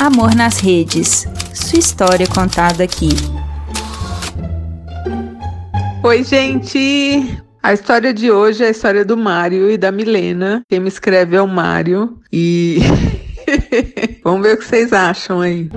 Amor nas Redes. Sua história contada aqui. Oi, gente! A história de hoje é a história do Mário e da Milena. Quem me escreve é o Mário. E vamos ver o que vocês acham aí.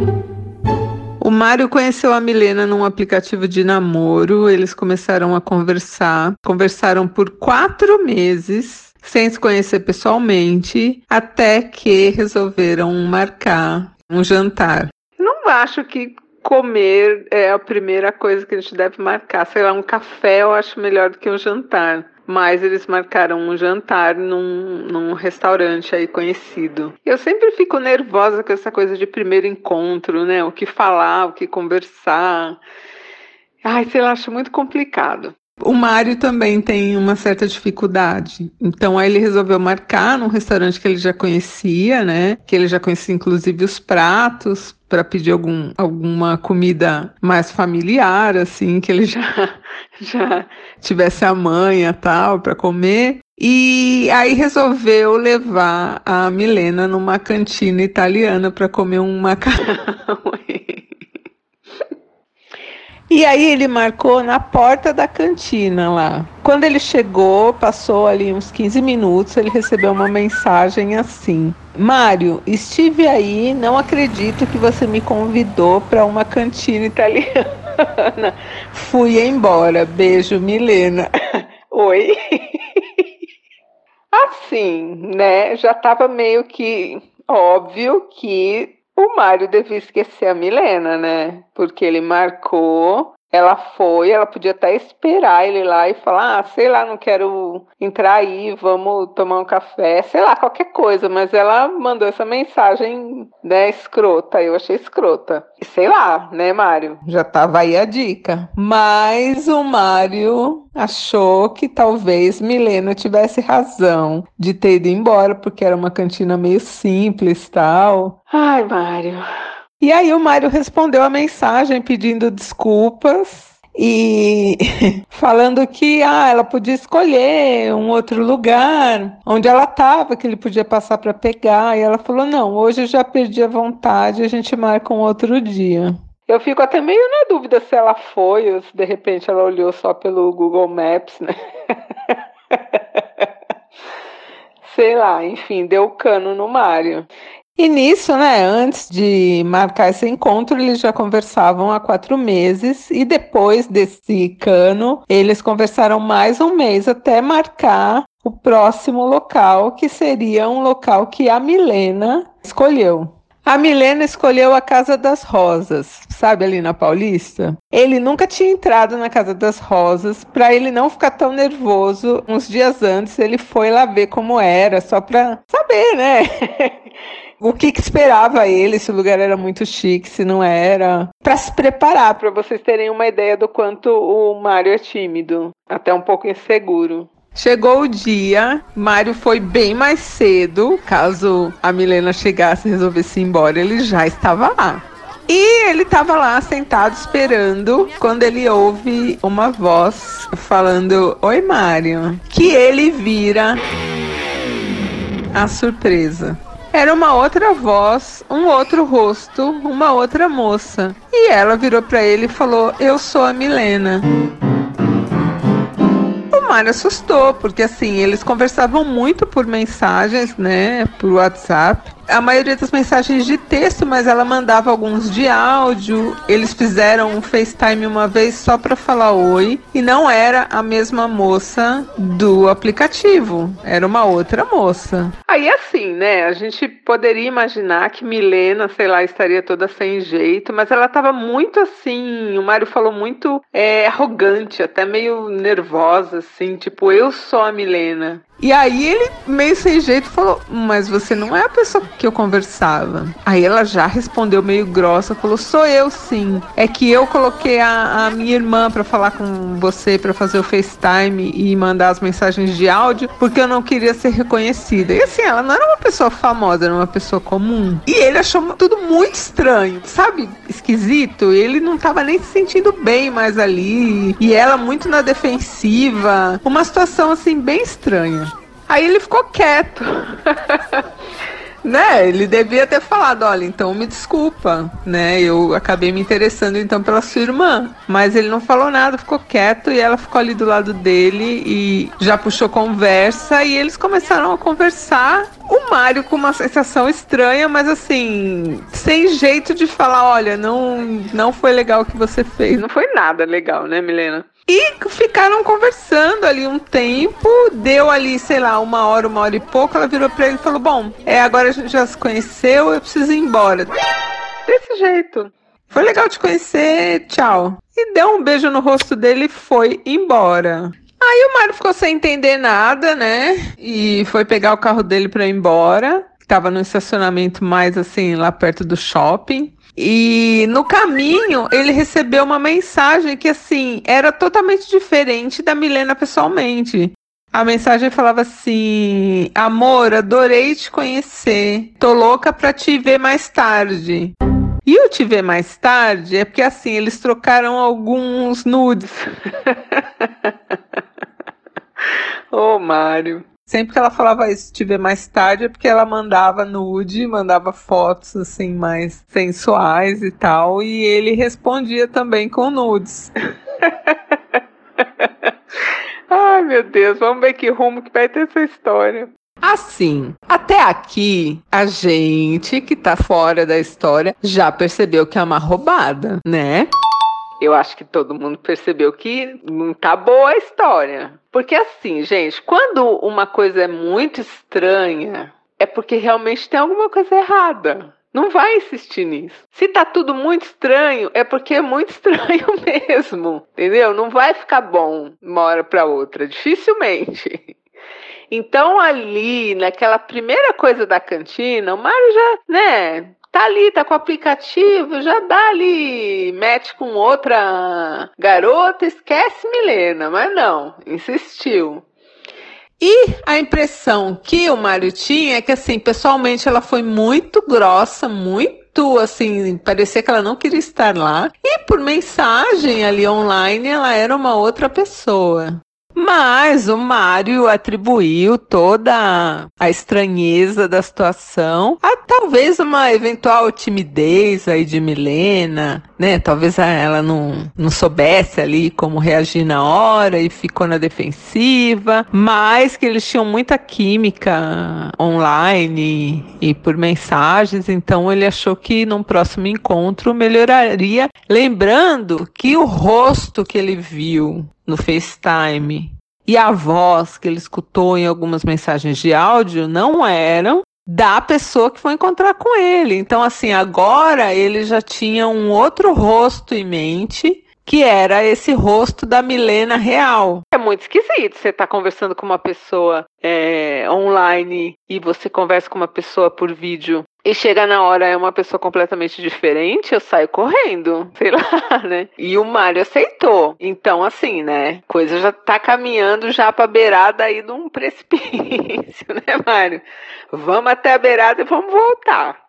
O Mário conheceu a Milena num aplicativo de namoro. Eles começaram a conversar. Conversaram por quatro meses, sem se conhecer pessoalmente, até que resolveram marcar um jantar. Não acho que comer é a primeira coisa que a gente deve marcar. Sei lá, um café eu acho melhor do que um jantar. Mas eles marcaram um jantar num, num restaurante aí conhecido. Eu sempre fico nervosa com essa coisa de primeiro encontro, né? O que falar, o que conversar. Ai, sei lá, acho muito complicado. O Mário também tem uma certa dificuldade. Então aí ele resolveu marcar num restaurante que ele já conhecia, né? Que ele já conhecia inclusive os pratos para pedir algum, alguma comida mais familiar, assim, que ele já já tivesse a manha tal para comer. E aí resolveu levar a Milena numa cantina italiana para comer um macarrão. E aí ele marcou na porta da cantina lá. Quando ele chegou, passou ali uns 15 minutos, ele recebeu uma mensagem assim: Mário, estive aí, não acredito que você me convidou para uma cantina italiana. Fui embora. Beijo, Milena. Oi. Assim, né? Já estava meio que óbvio que o Mário devia esquecer a Milena, né? Porque ele marcou, ela foi, ela podia até esperar ele lá e falar: ah, sei lá, não quero entrar aí, vamos tomar um café, sei lá, qualquer coisa. Mas ela mandou essa mensagem, né, escrota, eu achei escrota. E sei lá, né, Mário? Já tava aí a dica. Mas o Mário achou que talvez Milena tivesse razão de ter ido embora, porque era uma cantina meio simples tal. Ai, Mário. E aí o Mário respondeu a mensagem pedindo desculpas e falando que ah, ela podia escolher um outro lugar onde ela estava, que ele podia passar para pegar. E ela falou: Não, hoje eu já perdi a vontade, a gente marca um outro dia. Eu fico até meio na dúvida se ela foi ou se de repente ela olhou só pelo Google Maps, né? Sei lá, enfim, deu cano no Mário. E nisso, né, antes de marcar esse encontro, eles já conversavam há quatro meses, e depois desse cano, eles conversaram mais um mês até marcar o próximo local, que seria um local que a Milena escolheu. A Milena escolheu a Casa das Rosas, sabe ali na Paulista? Ele nunca tinha entrado na Casa das Rosas, para ele não ficar tão nervoso. Uns dias antes ele foi lá ver como era, só para saber, né? o que, que, esperava ele, se o lugar era muito chique, se não era. Para se preparar, para vocês terem uma ideia do quanto o Mário é tímido, até um pouco inseguro. Chegou o dia, Mário foi bem mais cedo. Caso a Milena chegasse e resolvesse ir embora, ele já estava lá. E ele estava lá sentado esperando quando ele ouve uma voz falando: Oi, Mário. Que ele vira a surpresa. Era uma outra voz, um outro rosto, uma outra moça. E ela virou para ele e falou: Eu sou a Milena. Mário assustou, porque assim, eles conversavam muito por mensagens, né, por WhatsApp a maioria das mensagens de texto, mas ela mandava alguns de áudio. Eles fizeram um FaceTime uma vez só para falar oi e não era a mesma moça do aplicativo, era uma outra moça. Aí assim, né? A gente poderia imaginar que Milena, sei lá, estaria toda sem jeito, mas ela estava muito assim. O Mário falou muito é, arrogante, até meio nervosa, assim, tipo eu sou a Milena. E aí ele, meio sem jeito, falou: Mas você não é a pessoa que eu conversava. Aí ela já respondeu meio grossa, falou: Sou eu sim. É que eu coloquei a, a minha irmã para falar com você, para fazer o FaceTime e mandar as mensagens de áudio, porque eu não queria ser reconhecida. E assim, ela não era uma pessoa famosa, era uma pessoa comum. E ele achou tudo muito estranho, sabe? Esquisito. Ele não tava nem se sentindo bem mais ali. E ela muito na defensiva. Uma situação assim bem estranha. Aí ele ficou quieto. né, ele devia ter falado, olha, então me desculpa, né? Eu acabei me interessando então pela sua irmã. Mas ele não falou nada, ficou quieto e ela ficou ali do lado dele e já puxou conversa e eles começaram a conversar. O Mário com uma sensação estranha, mas assim, sem jeito de falar, olha, não, não foi legal o que você fez. Não foi nada legal, né, Milena? E ficaram conversando ali um tempo, deu ali, sei lá, uma hora, uma hora e pouco. Ela virou pra ele e falou: Bom, é, agora a gente já se conheceu, eu preciso ir embora. Desse jeito. Foi legal te conhecer, tchau. E deu um beijo no rosto dele e foi embora. Aí o Mário ficou sem entender nada, né? E foi pegar o carro dele pra ir embora. Tava no estacionamento mais assim, lá perto do shopping. E no caminho ele recebeu uma mensagem que assim era totalmente diferente da Milena pessoalmente. A mensagem falava assim: Amor, adorei te conhecer. Tô louca pra te ver mais tarde. E o te ver mais tarde é porque assim eles trocaram alguns nudes. Ô, oh, Mário. Sempre que ela falava isso, te ver mais tarde, é porque ela mandava nude, mandava fotos assim mais sensuais e tal, e ele respondia também com nudes. Ai, meu Deus, vamos ver que rumo que vai ter essa história. Assim, até aqui, a gente que tá fora da história já percebeu que é uma roubada, né? Eu acho que todo mundo percebeu que não tá boa a história. Porque assim, gente, quando uma coisa é muito estranha, é porque realmente tem alguma coisa errada. Não vai insistir nisso. Se tá tudo muito estranho, é porque é muito estranho mesmo. Entendeu? Não vai ficar bom uma hora para outra, dificilmente. Então ali, naquela primeira coisa da cantina, o Mário já, né, tá ali, tá com o aplicativo, já dá ali, mete com outra garota, esquece Milena, mas não, insistiu. E a impressão que o Mário tinha é que, assim, pessoalmente ela foi muito grossa, muito, assim, parecia que ela não queria estar lá. E por mensagem ali online, ela era uma outra pessoa. Mas o Mário atribuiu toda a estranheza da situação a talvez uma eventual timidez aí de Milena, né? Talvez ela não, não soubesse ali como reagir na hora e ficou na defensiva, mas que eles tinham muita química online e por mensagens, então ele achou que num próximo encontro melhoraria. Lembrando que o rosto que ele viu no FaceTime e a voz que ele escutou em algumas mensagens de áudio não eram da pessoa que foi encontrar com ele. Então, assim, agora ele já tinha um outro rosto em mente que era esse rosto da Milena real. É muito esquisito você estar tá conversando com uma pessoa é, online e você conversa com uma pessoa por vídeo e chega na hora é uma pessoa completamente diferente, eu saio correndo, sei lá, né? E o Mário aceitou. Então, assim, né? Coisa já tá caminhando já pra beirada aí de um precipício, né, Mário? Vamos até a beirada e vamos voltar.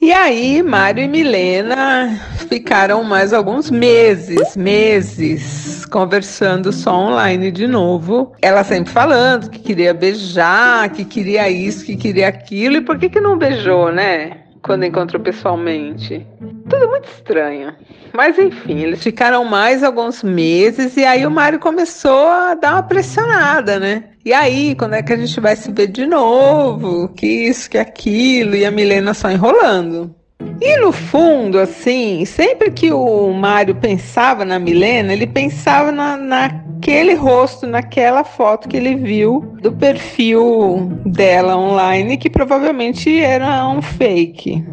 E aí, Mário e Milena ficaram mais alguns meses, meses, conversando só online de novo. Ela sempre falando que queria beijar, que queria isso, que queria aquilo. E por que, que não beijou, né? Quando encontrou pessoalmente. Tudo muito estranho. Mas enfim, eles ficaram mais alguns meses e aí o Mário começou a dar uma pressionada, né? E aí, quando é que a gente vai se ver de novo? Que isso, que aquilo, e a Milena só enrolando. E no fundo, assim, sempre que o Mário pensava na Milena, ele pensava na, naquele rosto, naquela foto que ele viu do perfil dela online, que provavelmente era um fake.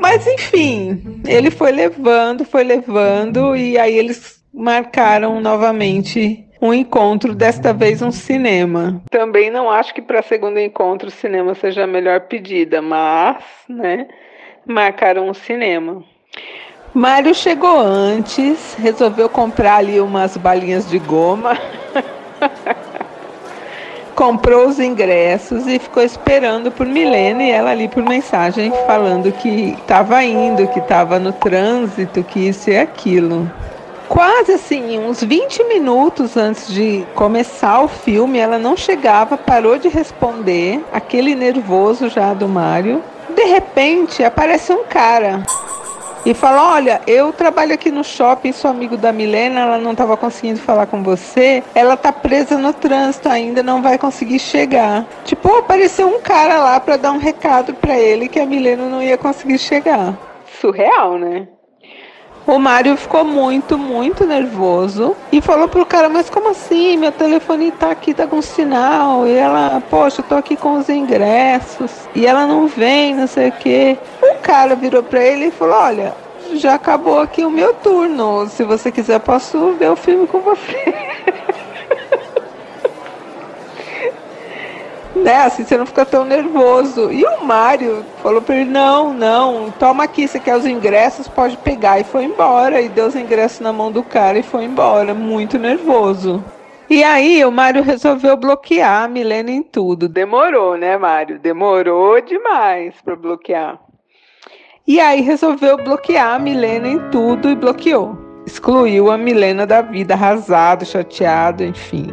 Mas enfim, ele foi levando, foi levando, e aí eles marcaram novamente um encontro, desta vez um cinema. Também não acho que para segundo encontro o cinema seja a melhor pedida, mas, né, marcaram um cinema. Mário chegou antes, resolveu comprar ali umas balinhas de goma. comprou os ingressos e ficou esperando por Milene e ela ali por mensagem falando que estava indo, que estava no trânsito, que isso e aquilo. Quase assim, uns 20 minutos antes de começar o filme, ela não chegava, parou de responder, aquele nervoso já do Mário. Repente aparece um cara e fala: Olha, eu trabalho aqui no shopping, sou amigo da Milena, ela não estava conseguindo falar com você, ela tá presa no trânsito ainda, não vai conseguir chegar. Tipo, apareceu um cara lá para dar um recado para ele que a Milena não ia conseguir chegar. Surreal, né? O Mário ficou muito, muito nervoso e falou pro cara, mas como assim? Meu telefone tá aqui, tá com sinal. E ela, poxa, eu tô aqui com os ingressos. E ela não vem, não sei o quê. O cara virou pra ele e falou, olha, já acabou aqui o meu turno. Se você quiser, posso ver o filme com você. né? Assim você não fica tão nervoso. E o Mário falou para ele: não, não, toma aqui, você quer os ingressos, pode pegar. E foi embora. E deu os ingressos na mão do cara e foi embora, muito nervoso. E aí o Mário resolveu bloquear a Milena em tudo. Demorou, né, Mário? Demorou demais para bloquear. E aí resolveu bloquear a Milena em tudo e bloqueou. Excluiu a Milena da vida, arrasado, chateado, enfim.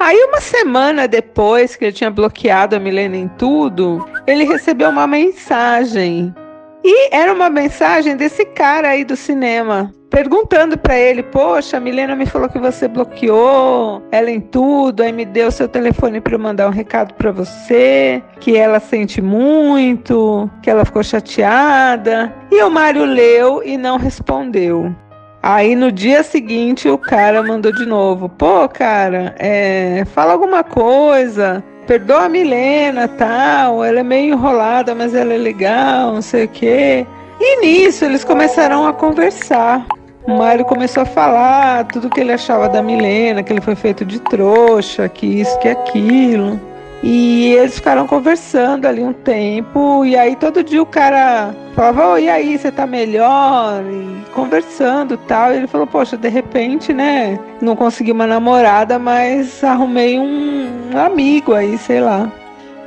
Aí, uma semana depois que ele tinha bloqueado a Milena em tudo, ele recebeu uma mensagem. E era uma mensagem desse cara aí do cinema, perguntando para ele: Poxa, a Milena me falou que você bloqueou ela em tudo, aí me deu seu telefone para eu mandar um recado para você, que ela sente muito, que ela ficou chateada. E o Mário leu e não respondeu. Aí no dia seguinte o cara mandou de novo: pô, cara, é, fala alguma coisa, perdoa a Milena, tal, ela é meio enrolada, mas ela é legal, não sei o quê. E nisso eles começaram a conversar. O Mário começou a falar tudo que ele achava da Milena, que ele foi feito de trouxa, que isso, que aquilo. E eles ficaram conversando ali um tempo, e aí todo dia o cara falava, oh, e aí, você tá melhor? E conversando tal. E ele falou, poxa, de repente, né? Não consegui uma namorada, mas arrumei um amigo aí, sei lá.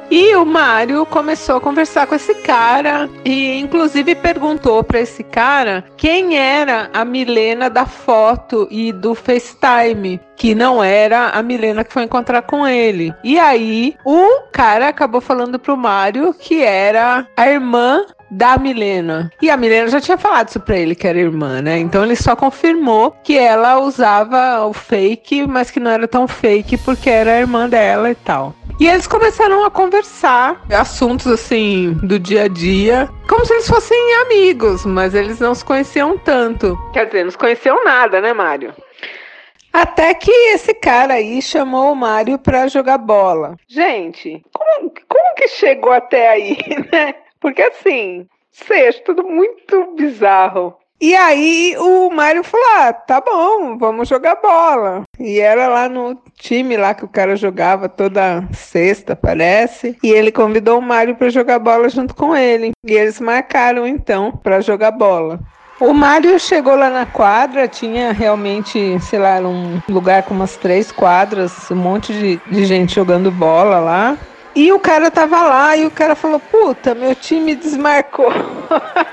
E o Mário começou a conversar com esse cara e, inclusive, perguntou para esse cara quem era a Milena da foto e do FaceTime, que não era a Milena que foi encontrar com ele. E aí, o cara acabou falando pro Mário que era a irmã da Milena. E a Milena já tinha falado isso pra ele, que era irmã, né? Então ele só confirmou que ela usava o fake, mas que não era tão fake porque era a irmã dela e tal. E eles começaram a conversar assuntos assim do dia a dia, como se eles fossem amigos, mas eles não se conheciam tanto. Quer dizer, não se conheciam nada, né, Mário? Até que esse cara aí chamou o Mário para jogar bola. Gente, como, como que chegou até aí, né? Porque assim, seja tudo muito bizarro. E aí o Mário falou: ah, tá bom, vamos jogar bola. E era lá no time lá que o cara jogava toda sexta, parece. E ele convidou o Mário para jogar bola junto com ele. E eles marcaram então para jogar bola. O Mário chegou lá na quadra, tinha realmente, sei lá, um lugar com umas três quadras, um monte de, de gente jogando bola lá. E o cara tava lá e o cara falou: Puta, meu time desmarcou.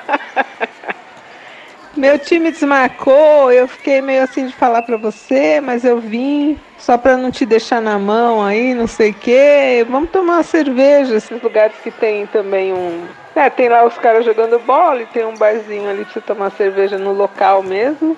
Meu time desmarcou, eu fiquei meio assim de falar para você, mas eu vim só para não te deixar na mão aí, não sei o quê. Vamos tomar uma cerveja, esses lugares que tem também um. É, tem lá os caras jogando bola e tem um barzinho ali pra você tomar cerveja no local mesmo.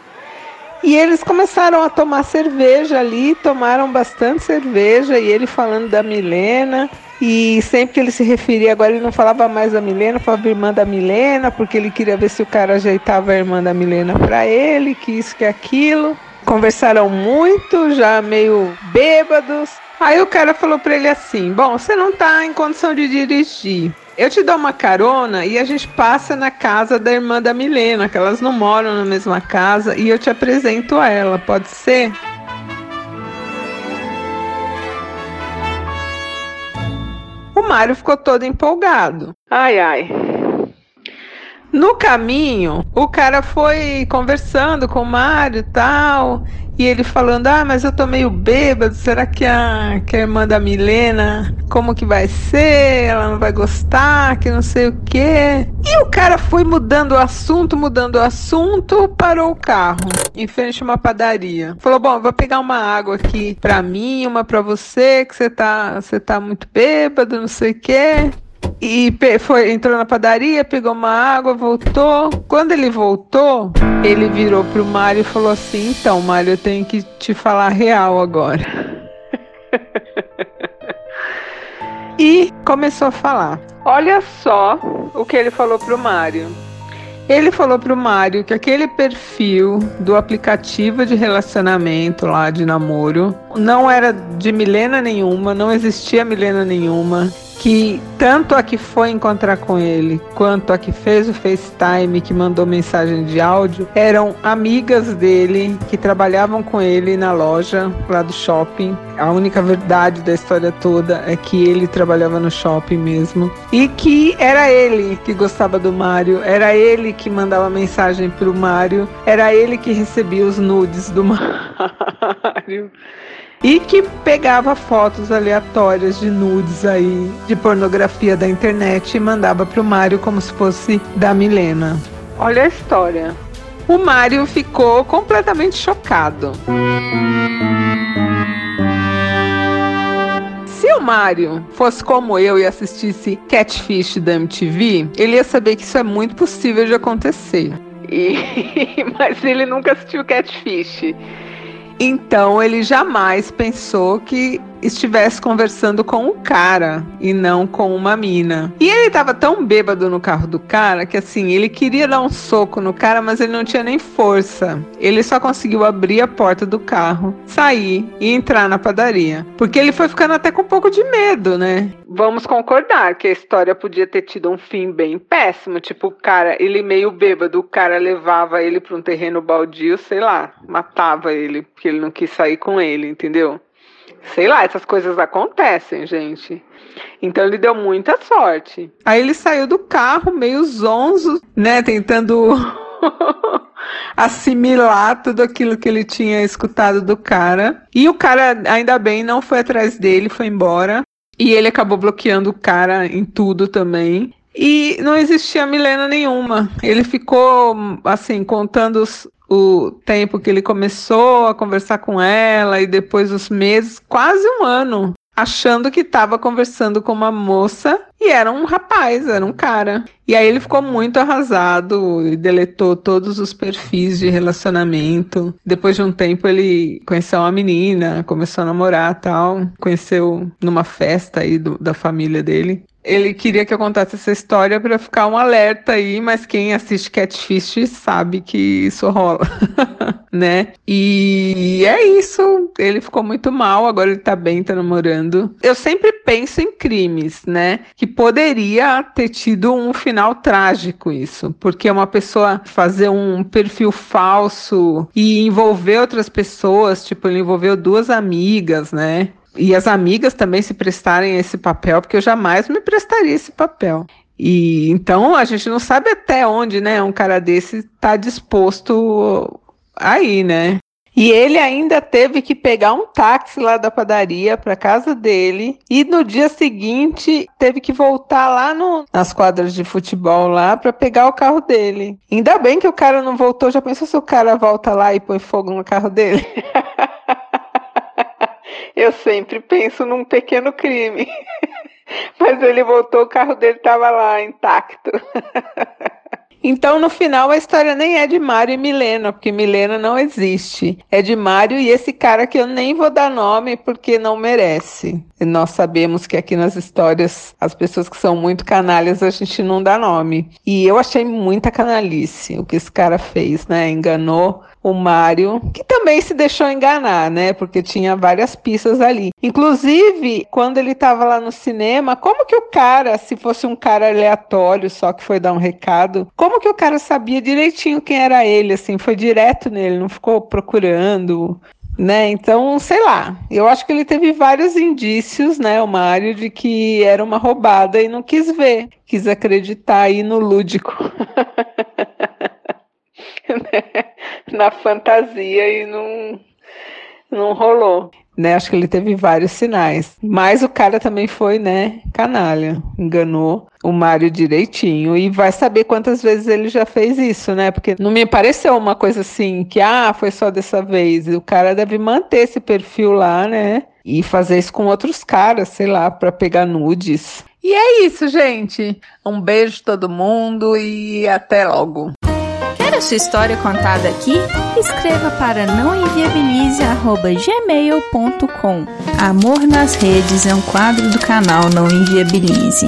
E eles começaram a tomar cerveja ali, tomaram bastante cerveja, e ele falando da Milena. E sempre que ele se referia, agora ele não falava mais da Milena, falava irmã da Milena, porque ele queria ver se o cara ajeitava a irmã da Milena para ele, que isso, que aquilo. Conversaram muito, já meio bêbados. Aí o cara falou para ele assim: Bom, você não tá em condição de dirigir. Eu te dou uma carona e a gente passa na casa da irmã da Milena, que elas não moram na mesma casa, e eu te apresento a ela, pode ser? O Mário ficou todo empolgado. Ai, ai. No caminho, o cara foi conversando com o Mário e tal. E ele falando, ah, mas eu tô meio bêbado, será que a, que a irmã da Milena, como que vai ser? Ela não vai gostar, que não sei o quê. E o cara foi mudando o assunto, mudando o assunto, parou o carro em frente a uma padaria. Falou, bom, vou pegar uma água aqui pra mim, uma pra você, que você tá, você tá muito bêbado, não sei o quê. E foi, entrou na padaria, pegou uma água, voltou. Quando ele voltou, ele virou pro Mário e falou assim: Então, Mário, eu tenho que te falar real agora. e começou a falar. Olha só o que ele falou pro Mário. Ele falou pro Mário que aquele perfil do aplicativo de relacionamento lá de namoro não era de Milena nenhuma, não existia Milena nenhuma que tanto a que foi encontrar com ele quanto a que fez o FaceTime, que mandou mensagem de áudio, eram amigas dele que trabalhavam com ele na loja lá do shopping. A única verdade da história toda é que ele trabalhava no shopping mesmo e que era ele que gostava do Mário, era ele que mandava mensagem pro Mário, era ele que recebia os nudes do E que pegava fotos aleatórias de nudes aí, de pornografia da internet e mandava pro Mário como se fosse da Milena. Olha a história. O Mário ficou completamente chocado. Se o Mário fosse como eu e assistisse Catfish da MTV, ele ia saber que isso é muito possível de acontecer. E... Mas ele nunca assistiu Catfish. Então ele jamais pensou que estivesse conversando com um cara e não com uma mina. E ele tava tão bêbado no carro do cara que assim, ele queria dar um soco no cara, mas ele não tinha nem força. Ele só conseguiu abrir a porta do carro, sair e entrar na padaria. Porque ele foi ficando até com um pouco de medo, né? Vamos concordar que a história podia ter tido um fim bem péssimo. Tipo, o cara, ele meio bêbado, o cara levava ele para um terreno baldio, sei lá, matava ele, porque ele não quis sair com ele, entendeu? Sei lá, essas coisas acontecem, gente. Então ele deu muita sorte. Aí ele saiu do carro meio zonzo, né, tentando assimilar tudo aquilo que ele tinha escutado do cara. E o cara, ainda bem, não foi atrás dele, foi embora. E ele acabou bloqueando o cara em tudo também. E não existia Milena nenhuma. Ele ficou, assim, contando os, o tempo que ele começou a conversar com ela e depois os meses, quase um ano, achando que estava conversando com uma moça e era um rapaz, era um cara. E aí ele ficou muito arrasado e deletou todos os perfis de relacionamento. Depois de um tempo ele conheceu uma menina, começou a namorar tal, conheceu numa festa aí do, da família dele ele queria que eu contasse essa história para ficar um alerta aí, mas quem assiste Catfish sabe que isso rola, né? E é isso. Ele ficou muito mal, agora ele tá bem, tá namorando. Eu sempre penso em crimes, né? Que poderia ter tido um final trágico isso, porque uma pessoa fazer um perfil falso e envolver outras pessoas, tipo, ele envolveu duas amigas, né? E as amigas também se prestarem esse papel, porque eu jamais me prestaria esse papel. E então a gente não sabe até onde, né, um cara desse está disposto aí, né? E ele ainda teve que pegar um táxi lá da padaria para casa dele e no dia seguinte teve que voltar lá no, nas quadras de futebol lá para pegar o carro dele. Ainda bem que o cara não voltou. Já pensou se o cara volta lá e põe fogo no carro dele? Eu sempre penso num pequeno crime. Mas ele voltou, o carro dele estava lá intacto. Então, no final, a história nem é de Mário e Milena, porque Milena não existe. É de Mário e esse cara que eu nem vou dar nome porque não merece. E nós sabemos que aqui nas histórias, as pessoas que são muito canalhas, a gente não dá nome. E eu achei muita canalice o que esse cara fez, né? Enganou o Mário, que também se deixou enganar, né? Porque tinha várias pistas ali. Inclusive, quando ele estava lá no cinema, como que o cara, se fosse um cara aleatório, só que foi dar um recado, como que o cara sabia direitinho quem era ele, assim, foi direto nele, não ficou procurando, né? Então, sei lá. Eu acho que ele teve vários indícios, né, o Mário, de que era uma roubada e não quis ver, quis acreditar aí no lúdico. na fantasia e não, não rolou. Né, acho que ele teve vários sinais. Mas o cara também foi, né, canalha. Enganou o Mário direitinho. E vai saber quantas vezes ele já fez isso, né? Porque não me pareceu uma coisa assim que, ah, foi só dessa vez. O cara deve manter esse perfil lá, né? E fazer isso com outros caras, sei lá, para pegar nudes. E é isso, gente. Um beijo todo mundo e até logo. Quer a sua história contada aqui? Escreva para nãoenviabilize.gmail.com Amor nas Redes é um quadro do canal Não Enviabilize.